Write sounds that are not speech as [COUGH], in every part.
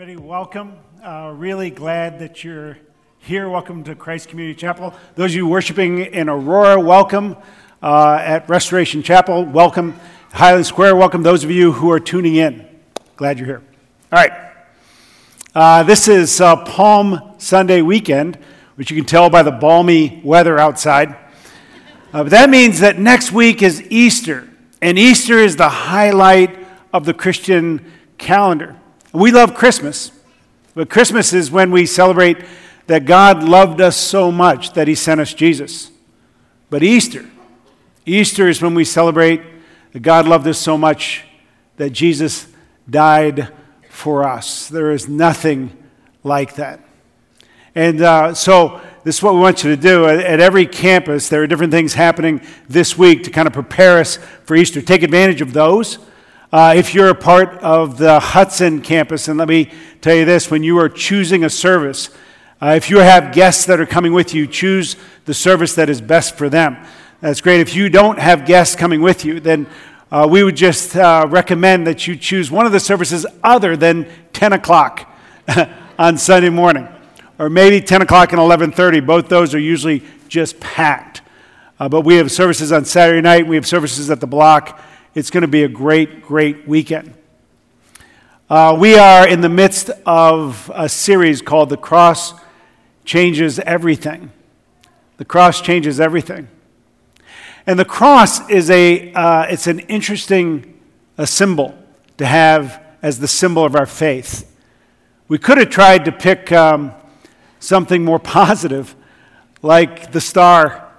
everybody. Welcome. Uh, really glad that you're here. Welcome to Christ Community Chapel. Those of you worshiping in Aurora, welcome. Uh, at Restoration Chapel, welcome. Highland Square, welcome. Those of you who are tuning in, glad you're here. All right. Uh, this is uh, Palm Sunday weekend, which you can tell by the balmy weather outside. Uh, but that means that next week is Easter, and Easter is the highlight of the Christian calendar. We love Christmas, but Christmas is when we celebrate that God loved us so much that he sent us Jesus. But Easter, Easter is when we celebrate that God loved us so much that Jesus died for us. There is nothing like that. And uh, so, this is what we want you to do. At, at every campus, there are different things happening this week to kind of prepare us for Easter. Take advantage of those. Uh, if you're a part of the Hudson campus, and let me tell you this when you are choosing a service, uh, if you have guests that are coming with you, choose the service that is best for them. That's great. If you don't have guests coming with you, then uh, we would just uh, recommend that you choose one of the services other than 10 o'clock [LAUGHS] on Sunday morning, or maybe 10 o'clock and 11:30. Both those are usually just packed. Uh, but we have services on Saturday night. We have services at the block it's going to be a great, great weekend. Uh, we are in the midst of a series called The Cross Changes Everything. The cross changes everything. And the cross is a, uh, it's an interesting a symbol to have as the symbol of our faith. We could have tried to pick um, something more [LAUGHS] positive, like the star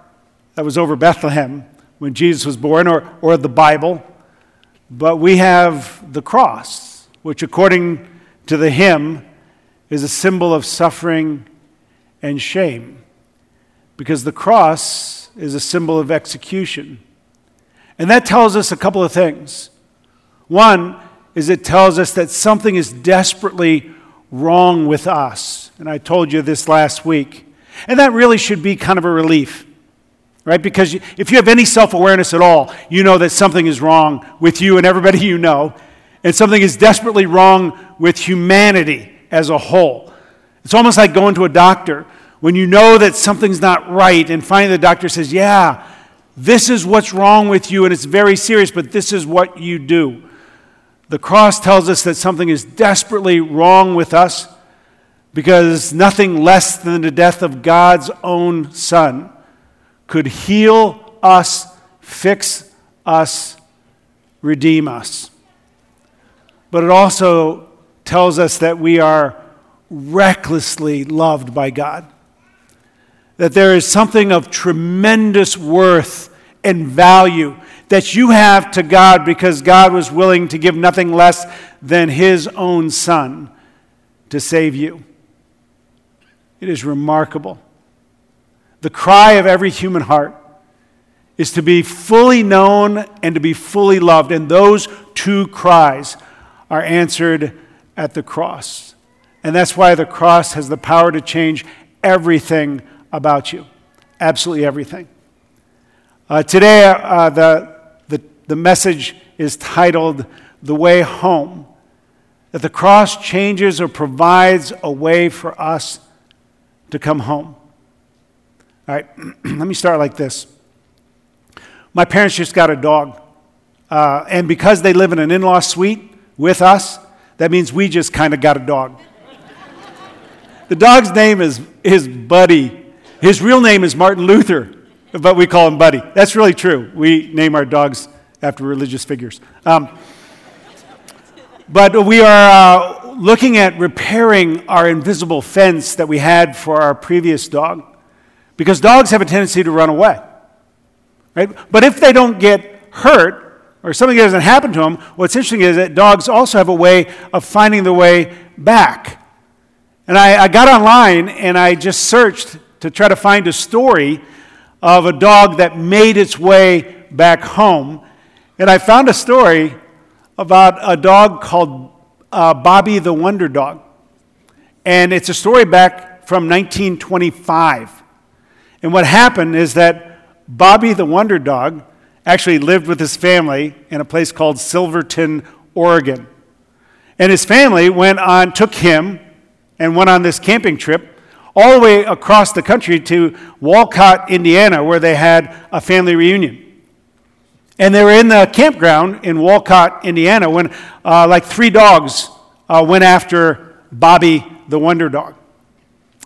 that was over Bethlehem when Jesus was born, or, or the Bible. But we have the cross, which, according to the hymn, is a symbol of suffering and shame. Because the cross is a symbol of execution. And that tells us a couple of things. One is it tells us that something is desperately wrong with us. And I told you this last week. And that really should be kind of a relief right? Because if you have any self awareness at all, you know that something is wrong with you and everybody you know, and something is desperately wrong with humanity as a whole. It's almost like going to a doctor when you know that something's not right, and finally the doctor says, Yeah, this is what's wrong with you, and it's very serious, but this is what you do. The cross tells us that something is desperately wrong with us because nothing less than the death of God's own Son could heal us, fix us, redeem us. But it also tells us that we are recklessly loved by God. That there is something of tremendous worth and value that you have to God because God was willing to give nothing less than His own Son to save you. It is remarkable. The cry of every human heart is to be fully known and to be fully loved. And those two cries are answered at the cross. And that's why the cross has the power to change everything about you. Absolutely everything. Uh, today, uh, the, the, the message is titled The Way Home. That the cross changes or provides a way for us to come home. All right, [CLEARS THROAT] let me start like this. My parents just got a dog. Uh, and because they live in an in law suite with us, that means we just kind of got a dog. the dog's name is, is Buddy. His real name is Martin Luther, but we call him Buddy. That's really true. We name our dogs after religious figures. Um, but we are uh, looking at repairing our invisible fence that we had for our previous dog. Because dogs have a tendency to run away. Right? But if they don't get hurt or something doesn't happen to them, what's interesting is that dogs also have a way of finding the way back. And I, I got online and I just searched to try to find a story of a dog that made its way back home. And I found a story about a dog called uh, Bobby the Wonder Dog. And it's a story back from 1925. And what happened is that Bobby the Wonder Dog actually lived with his family in a place called Silverton, Oregon. And his family went on, took him, and went on this camping trip all the way across the country to Wolcott, Indiana, where they had a family reunion. And they were in the campground in Wolcott, Indiana, when uh, like three dogs uh, went after Bobby the Wonder Dog.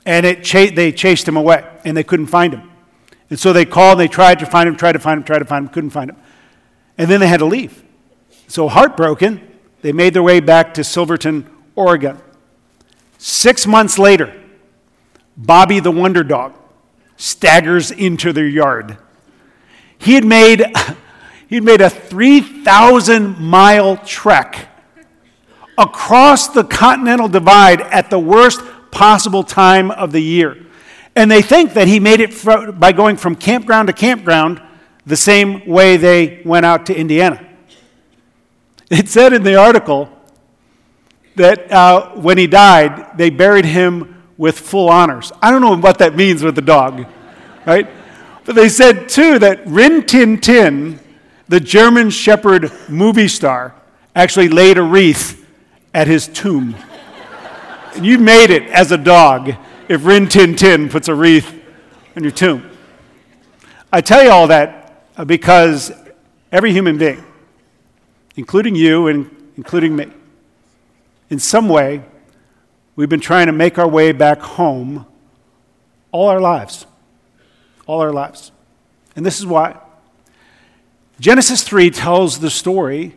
And it ch- they chased him away, and they couldn't find him. And so they called, they tried to find him, tried to find him, tried to find him, couldn't find him. And then they had to leave. So, heartbroken, they made their way back to Silverton, Oregon. Six months later, Bobby the Wonder Dog staggers into their yard. He had made, [LAUGHS] he had made a 3,000 mile trek across the continental divide at the worst possible time of the year. And they think that he made it by going from campground to campground the same way they went out to Indiana. It said in the article that uh, when he died, they buried him with full honors. I don't know what that means with the dog, right? But they said too that Rin Tin Tin, the German Shepherd movie star, actually laid a wreath at his tomb. You made it as a dog if Rin Tin Tin puts a wreath on your tomb. I tell you all that uh, because every human being, including you and including me, in some way, we've been trying to make our way back home all our lives. All our lives. And this is why. Genesis 3 tells the story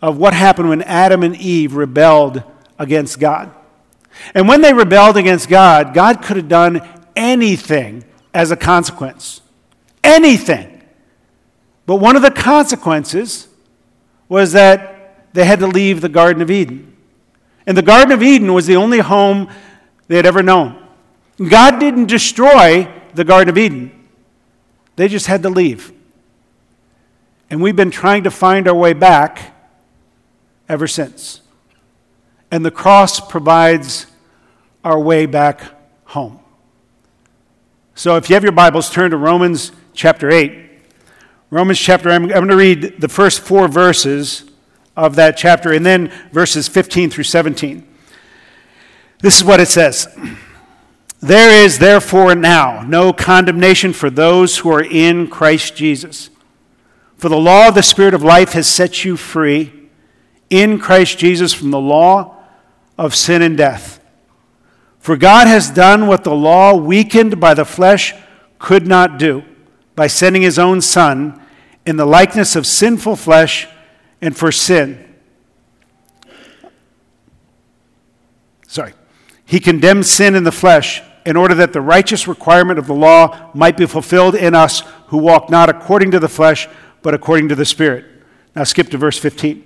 of what happened when Adam and Eve rebelled against God. And when they rebelled against God, God could have done anything as a consequence. Anything. But one of the consequences was that they had to leave the Garden of Eden. And the Garden of Eden was the only home they had ever known. God didn't destroy the Garden of Eden, they just had to leave. And we've been trying to find our way back ever since. And the cross provides our way back home. So if you have your Bibles, turn to Romans chapter 8. Romans chapter, I'm, I'm going to read the first four verses of that chapter and then verses 15 through 17. This is what it says [CLEARS THROAT] There is therefore now no condemnation for those who are in Christ Jesus. For the law of the Spirit of life has set you free in Christ Jesus from the law of sin and death. For God has done what the law, weakened by the flesh, could not do by sending his own Son in the likeness of sinful flesh and for sin. Sorry. He condemned sin in the flesh in order that the righteous requirement of the law might be fulfilled in us who walk not according to the flesh, but according to the Spirit. Now skip to verse 15.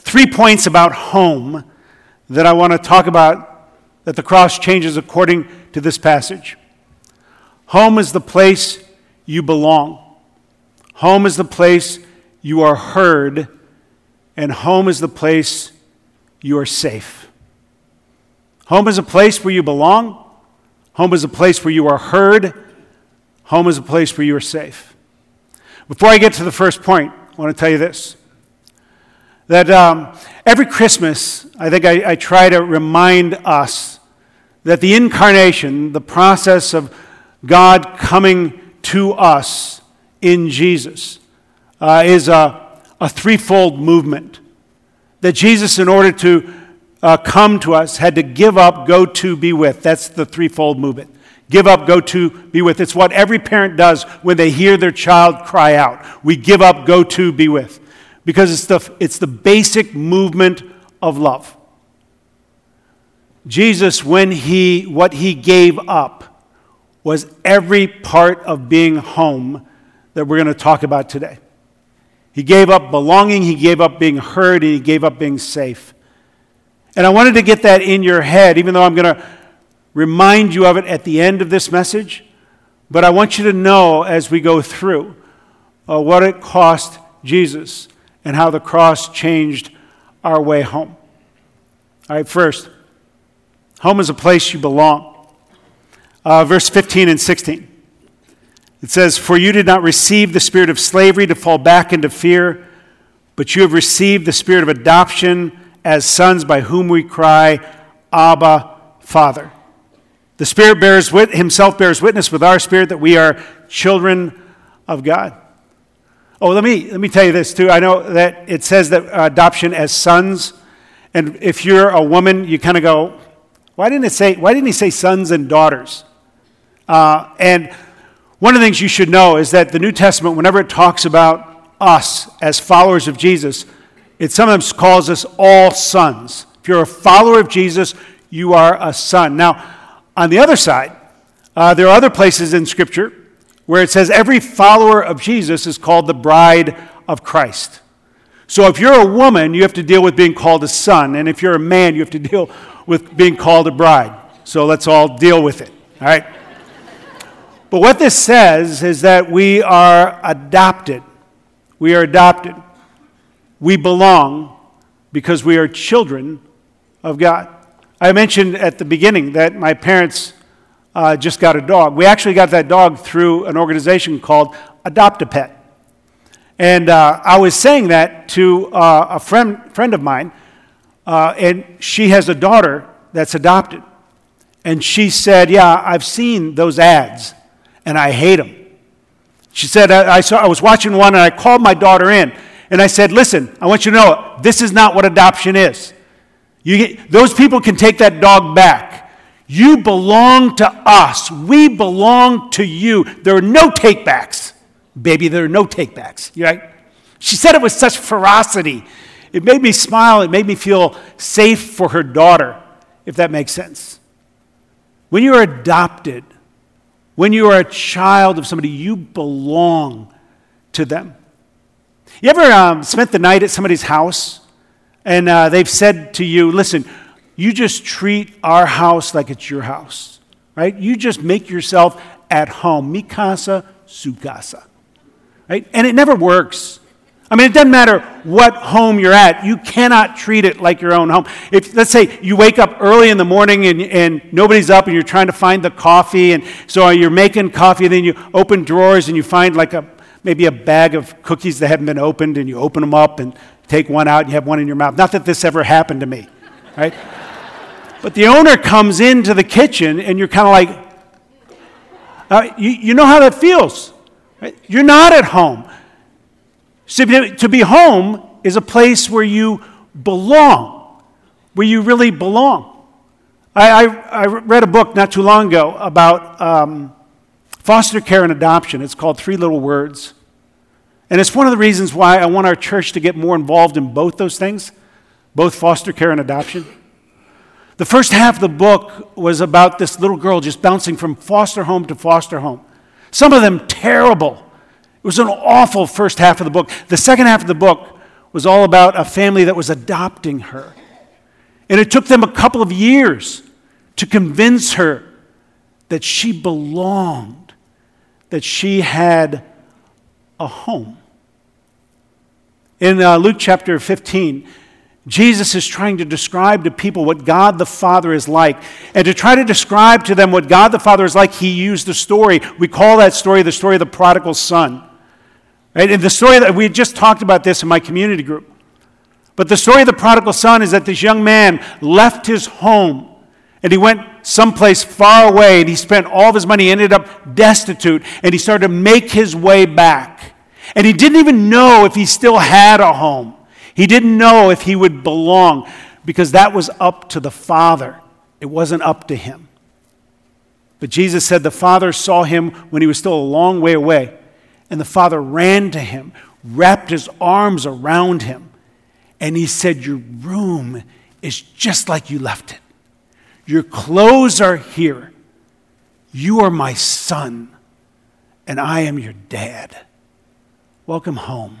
three points about home that I want to talk about that the cross changes according to this passage. Home is the place you belong. Home is the place you are heard, and home is the place you are safe. Home is a place where you belong. Home is a place where you are heard. Home is a place where you are safe. Before I get to the first point, I want to tell you this that um, every Christmas, I think I, I try to remind us that the incarnation, the process of God coming to us, in Jesus uh, is a, a threefold movement. That Jesus, in order to uh, come to us, had to give up, go to, be with. That's the threefold movement. Give up, go to, be with. It's what every parent does when they hear their child cry out. We give up, go to, be with. Because it's the, it's the basic movement of love. Jesus, when he, what he gave up was every part of being home that we're going to talk about today. He gave up belonging, he gave up being heard, and he gave up being safe. And I wanted to get that in your head, even though I'm going to remind you of it at the end of this message. But I want you to know as we go through uh, what it cost Jesus and how the cross changed our way home. All right, first, home is a place you belong. Uh, verse 15 and 16. It says, For you did not receive the spirit of slavery to fall back into fear, but you have received the spirit of adoption as sons by whom we cry, Abba, Father. The Spirit bears wit- himself bears witness with our spirit that we are children of God. Oh, let me, let me tell you this too. I know that it says that adoption as sons, and if you're a woman, you kind of go, why didn't it say, why didn't he say sons and daughters? Uh, and one of the things you should know is that the New Testament, whenever it talks about us as followers of Jesus, it sometimes calls us all sons. If you're a follower of Jesus, you are a son. Now, on the other side, uh, there are other places in Scripture where it says every follower of Jesus is called the bride of Christ. So if you're a woman, you have to deal with being called a son. And if you're a man, you have to [LAUGHS] deal with being called a bride. So let's all deal with it. All right? But what this says is that we are adopted. We are adopted. We belong because we are children of God. I mentioned at the beginning that my parents uh, just got a dog. We actually got that dog through an organization called Adopt a Pet. And uh, I was saying that to uh, a friend, friend of mine, uh, and she has a daughter that's adopted. And she said, Yeah, I've seen those ads, and I hate them. She said, I, I, saw, I was watching one, and I called my daughter in, and I said, Listen, I want you to know this is not what adoption is. Get, those people can take that dog back. You belong to us. We belong to you. There are no takebacks. Baby, there are no takebacks. Right? She said it with such ferocity. It made me smile. It made me feel safe for her daughter, if that makes sense. When you are adopted, when you are a child of somebody, you belong to them. You ever um, spent the night at somebody's house and uh, they've said to you, listen, you just treat our house like it's your house, right? You just make yourself at home. Mi casa, su casa, right? And it never works. I mean, it doesn't matter what home you're at, you cannot treat it like your own home. If, let's say, you wake up early in the morning and, and nobody's up and you're trying to find the coffee, and so you're making coffee, and then you open drawers and you find like a maybe a bag of cookies that haven't been opened, and you open them up, and take one out and you have one in your mouth. Not that this ever happened to me, right? But the owner comes into the kitchen and you're kind of like, uh, you, you know how that feels. Right? You're not at home. So to be home is a place where you belong, where you really belong. I, I, I read a book not too long ago about um, foster care and adoption. It's called Three Little Words. And it's one of the reasons why I want our church to get more involved in both those things, both foster care and adoption. The first half of the book was about this little girl just bouncing from foster home to foster home. Some of them terrible. It was an awful first half of the book. The second half of the book was all about a family that was adopting her. And it took them a couple of years to convince her that she belonged, that she had a home. In uh, Luke chapter 15, Jesus is trying to describe to people what God the Father is like. And to try to describe to them what God the Father is like, he used the story. We call that story the story of the prodigal son. Right? And the story that we just talked about this in my community group. But the story of the prodigal son is that this young man left his home and he went someplace far away and he spent all of his money, ended up destitute, and he started to make his way back. And he didn't even know if he still had a home. He didn't know if he would belong because that was up to the Father. It wasn't up to him. But Jesus said the Father saw him when he was still a long way away. And the Father ran to him, wrapped his arms around him, and he said, Your room is just like you left it. Your clothes are here. You are my son, and I am your dad. Welcome home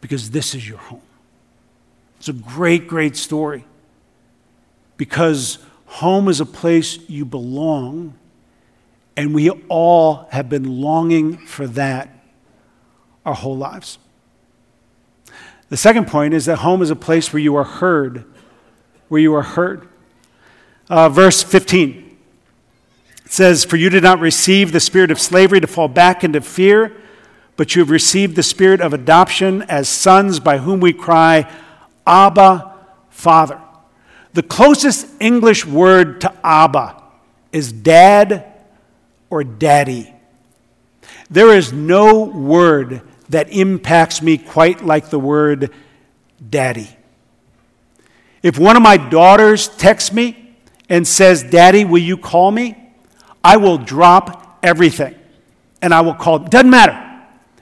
because this is your home. It's a great, great story. because home is a place you belong, and we all have been longing for that our whole lives. The second point is that home is a place where you are heard, where you are heard. Uh, verse 15 it says, For you did not receive the spirit of slavery to fall back into fear, but you have received the spirit of adoption as sons by whom we cry, Abba, Father. The closest English word to Abba is dad or daddy. There is no word that impacts me quite like the word daddy. If one of my daughters texts me and says, Daddy, will you call me? I will drop everything and I will call. Doesn't matter.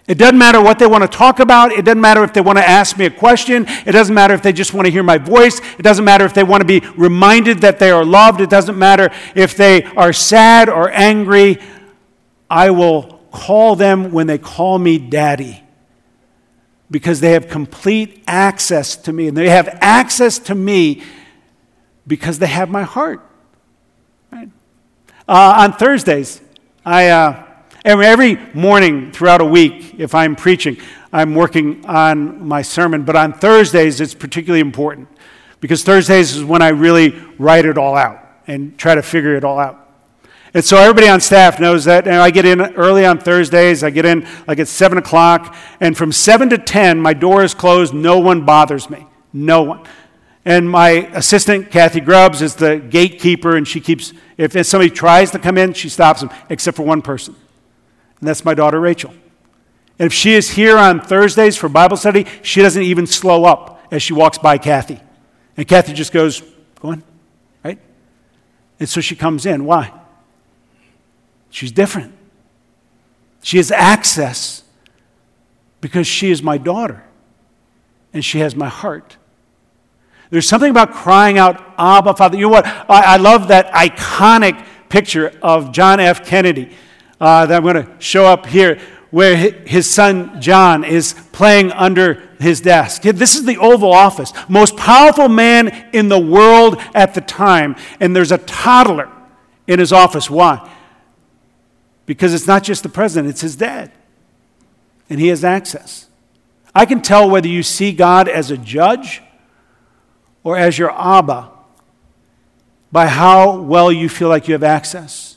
It doesn't matter what they want to talk about. It doesn't matter if they want to ask me a question. It doesn't matter if they just want to hear my voice. It doesn't matter if they want to be reminded that they are loved. It doesn't matter if they are sad or angry. I will call them when they call me daddy because they have complete access to me. And they have access to me because they have my heart. Right? Uh, on Thursdays, I, uh, every morning throughout a week, if I'm preaching, I'm working on my sermon. But on Thursdays, it's particularly important because Thursdays is when I really write it all out and try to figure it all out. And so everybody on staff knows that. And I get in early on Thursdays. I get in like at 7 o'clock. And from 7 to 10, my door is closed. No one bothers me. No one. And my assistant, Kathy Grubbs, is the gatekeeper. And she keeps, if somebody tries to come in, she stops them, except for one person. And that's my daughter, Rachel. And if she is here on Thursdays for Bible study, she doesn't even slow up as she walks by Kathy. And Kathy just goes, Go on, right? And so she comes in. Why? She's different. She has access because she is my daughter and she has my heart. There's something about crying out, Abba, Father. You know what? I, I love that iconic picture of John F. Kennedy uh, that I'm going to show up here, where his son John is playing under his desk. This is the Oval Office, most powerful man in the world at the time, and there's a toddler in his office. Why? Because it's not just the president, it's his dad. And he has access. I can tell whether you see God as a judge or as your Abba by how well you feel like you have access.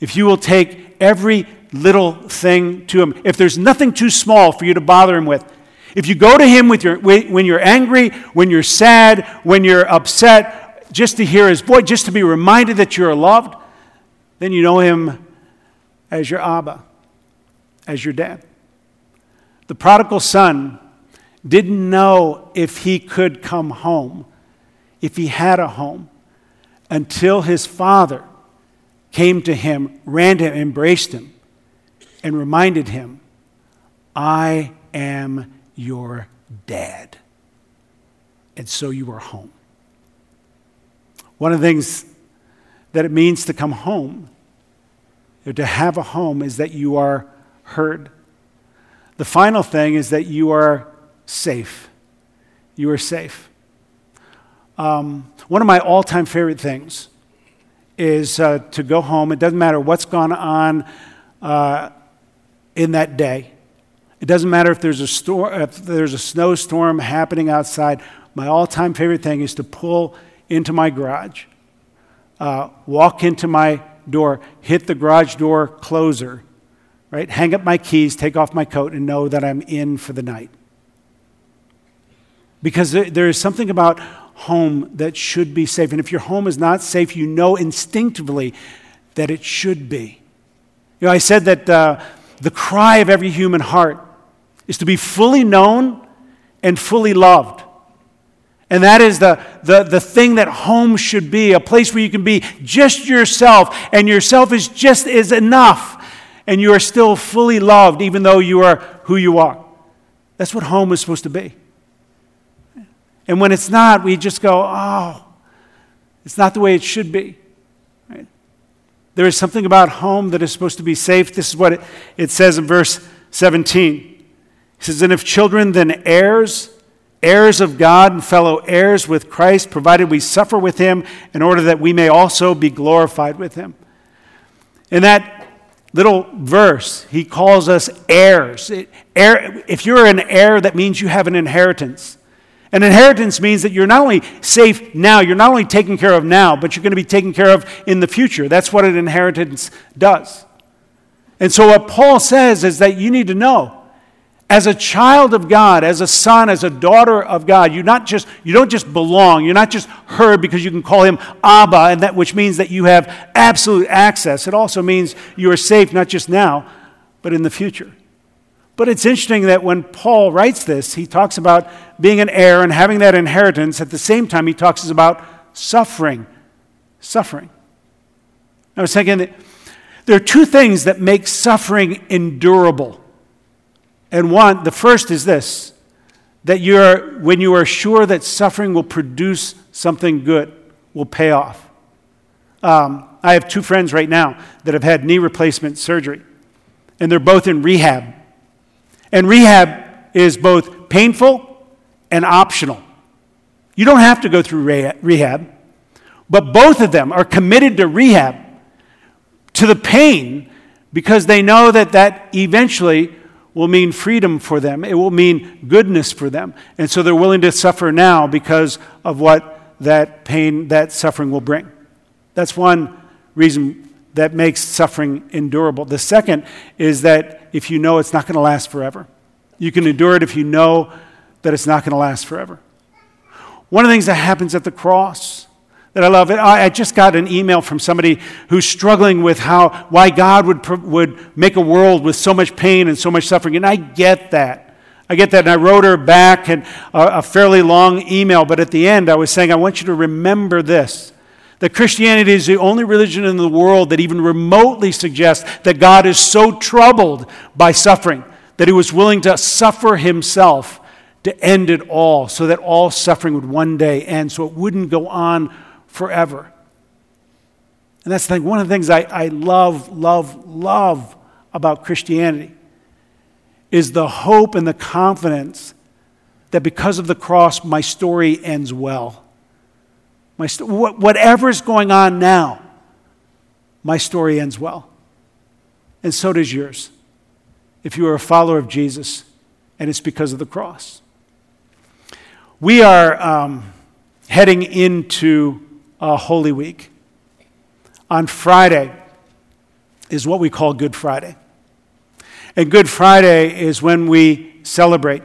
If you will take every little thing to him, if there's nothing too small for you to bother him with, if you go to him with your, when you're angry, when you're sad, when you're upset, just to hear his voice, just to be reminded that you're loved, then you know him as your Abba, as your dad. The prodigal son didn't know if he could come home, if he had a home, until his father came to him, ran to him, embraced him, and reminded him, I am your dad. And so you are home. One of the things that it means to come home or to have a home is that you are heard. The final thing is that you are safe. You are safe. Um, one of my all time favorite things is uh, to go home. It doesn't matter what's gone on uh, in that day. It doesn't matter if there's a storm, if there's a snowstorm happening outside. My all-time favorite thing is to pull into my garage, uh, walk into my door, hit the garage door closer, right? Hang up my keys, take off my coat, and know that I'm in for the night. Because there is something about home that should be safe. And if your home is not safe, you know instinctively that it should be. You know, I said that uh, the cry of every human heart is to be fully known and fully loved. And that is the, the, the thing that home should be a place where you can be just yourself, and yourself is just is enough, and you are still fully loved, even though you are who you are. That's what home is supposed to be. And when it's not, we just go, oh, it's not the way it should be. Right? There is something about home that is supposed to be safe. This is what it, it says in verse 17. He says, And if children, then heirs heirs of God and fellow heirs with Christ, provided we suffer with him in order that we may also be glorified with him. In that little verse, he calls us heirs. heir, if you're an heir, that means you have an inheritance. An inheritance means that you're not only safe now, you're not only taken care of now, but you're going to be taken care of in the future. That's what an inheritance does. And so, what Paul says is that you need to know as a child of God, as a son, as a daughter of God, you not just you don't just belong. You're not just heard because you can call him Abba, and that which means that you have absolute access. It also means you are safe not just now, but in the future. But it's interesting that when Paul writes this, he talks about being an heir and having that inheritance. At the same time, he talks about suffering. Suffering. I was thinking that there are two things that make suffering endurable. And one, the first is this that you're, when you are sure that suffering will produce something good, will pay off. Um, I have two friends right now that have had knee replacement surgery, and they're both in rehab. And rehab is both painful and optional. You don't have to go through rehab, but both of them are committed to rehab to the pain because they know that that eventually will mean freedom for them. It will mean goodness for them. And so they're willing to suffer now because of what that pain, that suffering will bring. That's one reason that makes suffering endurable. The second is that if you know it's not going to last forever, you can endure it if you know that it's not going to last forever. One of the things that happens at the cross that I love, I just got an email from somebody who's struggling with how, why God would, would make a world with so much pain and so much suffering. And I get that. I get that. And I wrote her back and a, a fairly long email, but at the end I was saying, I want you to remember this that Christianity is the only religion in the world that even remotely suggests that God is so troubled by suffering that he was willing to suffer himself to end it all so that all suffering would one day end, so it wouldn't go on forever. And that's the thing. One of the things I, I love, love, love about Christianity is the hope and the confidence that because of the cross, my story ends well. My st- whatever's going on now, my story ends well. And so does yours if you are a follower of Jesus, and it's because of the cross. We are um, heading into a Holy Week. On Friday is what we call Good Friday. And Good Friday is when we celebrate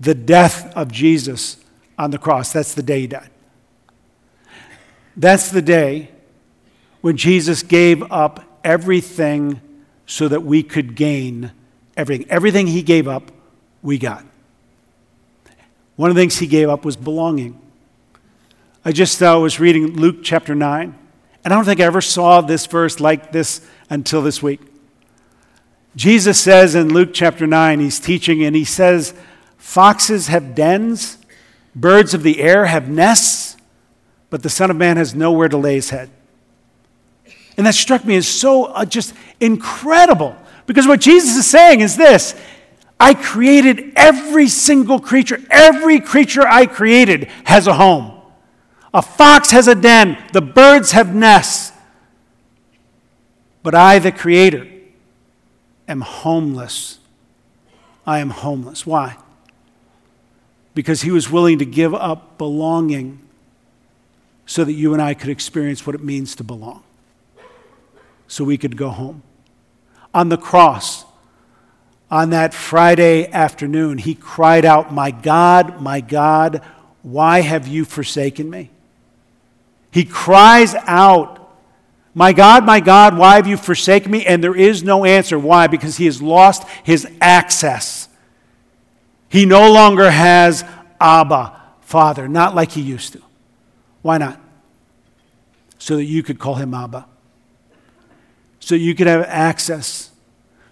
the death of Jesus on the cross. That's the day he died. That's the day when Jesus gave up everything so that we could gain everything. Everything he gave up, we got. One of the things he gave up was belonging. I just uh, was reading Luke chapter 9, and I don't think I ever saw this verse like this until this week. Jesus says in Luke chapter 9, he's teaching, and he says, Foxes have dens, birds of the air have nests, but the Son of Man has nowhere to lay his head. And that struck me as so uh, just incredible. Because what Jesus is saying is this I created every single creature. Every creature I created has a home. A fox has a den, the birds have nests. But I, the Creator, am homeless. I am homeless. Why? Because He was willing to give up belonging so that you and I could experience what it means to belong so we could go home. On the cross, on that Friday afternoon, he cried out, My God, my God, why have you forsaken me? He cries out, My God, my God, why have you forsaken me? And there is no answer. Why? Because he has lost his access. He no longer has Abba, Father, not like he used to. Why not? So that you could call him Abba so you could have access.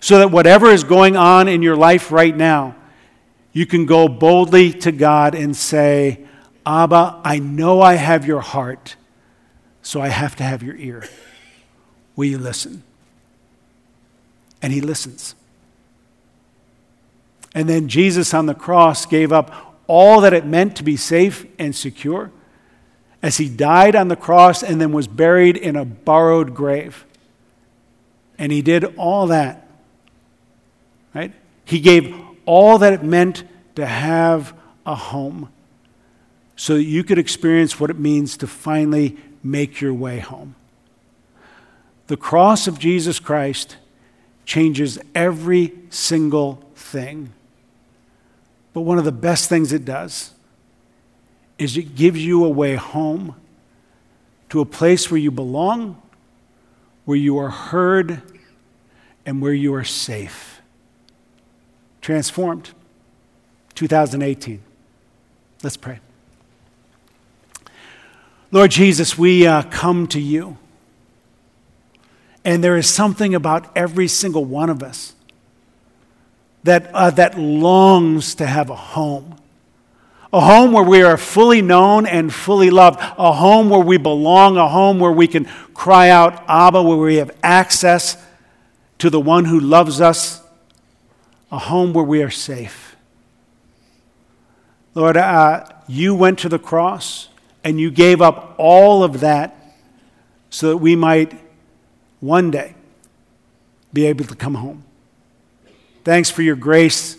So that whatever is going on in your life right now, you can go boldly to God and say, Abba, I know I have your heart, so I have to have your ear. Will you listen? And he listens. And then Jesus on the cross gave up all that it meant to be safe and secure as he died on the cross and then was buried in a borrowed grave. And he did all that, right? He gave all that it meant to have a home so that you could experience what it means to finally make your way home. The cross of Jesus Christ changes every single thing. But one of the best things it does is it gives you a way home to a place where you belong, where you are heard, and where you are safe. Transformed. 2018. Let's pray. Lord Jesus, we uh, come to you. And there is something about every single one of us that, uh, that longs to have a home. A home where we are fully known and fully loved. A home where we belong. A home where we can cry out, Abba, where we have access to the one who loves us. A home where we are safe. Lord, uh, you went to the cross and you gave up all of that so that we might one day be able to come home. Thanks for your grace.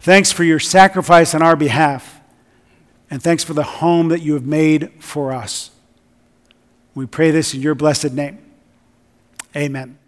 Thanks for your sacrifice on our behalf. And thanks for the home that you have made for us. We pray this in your blessed name. Amen.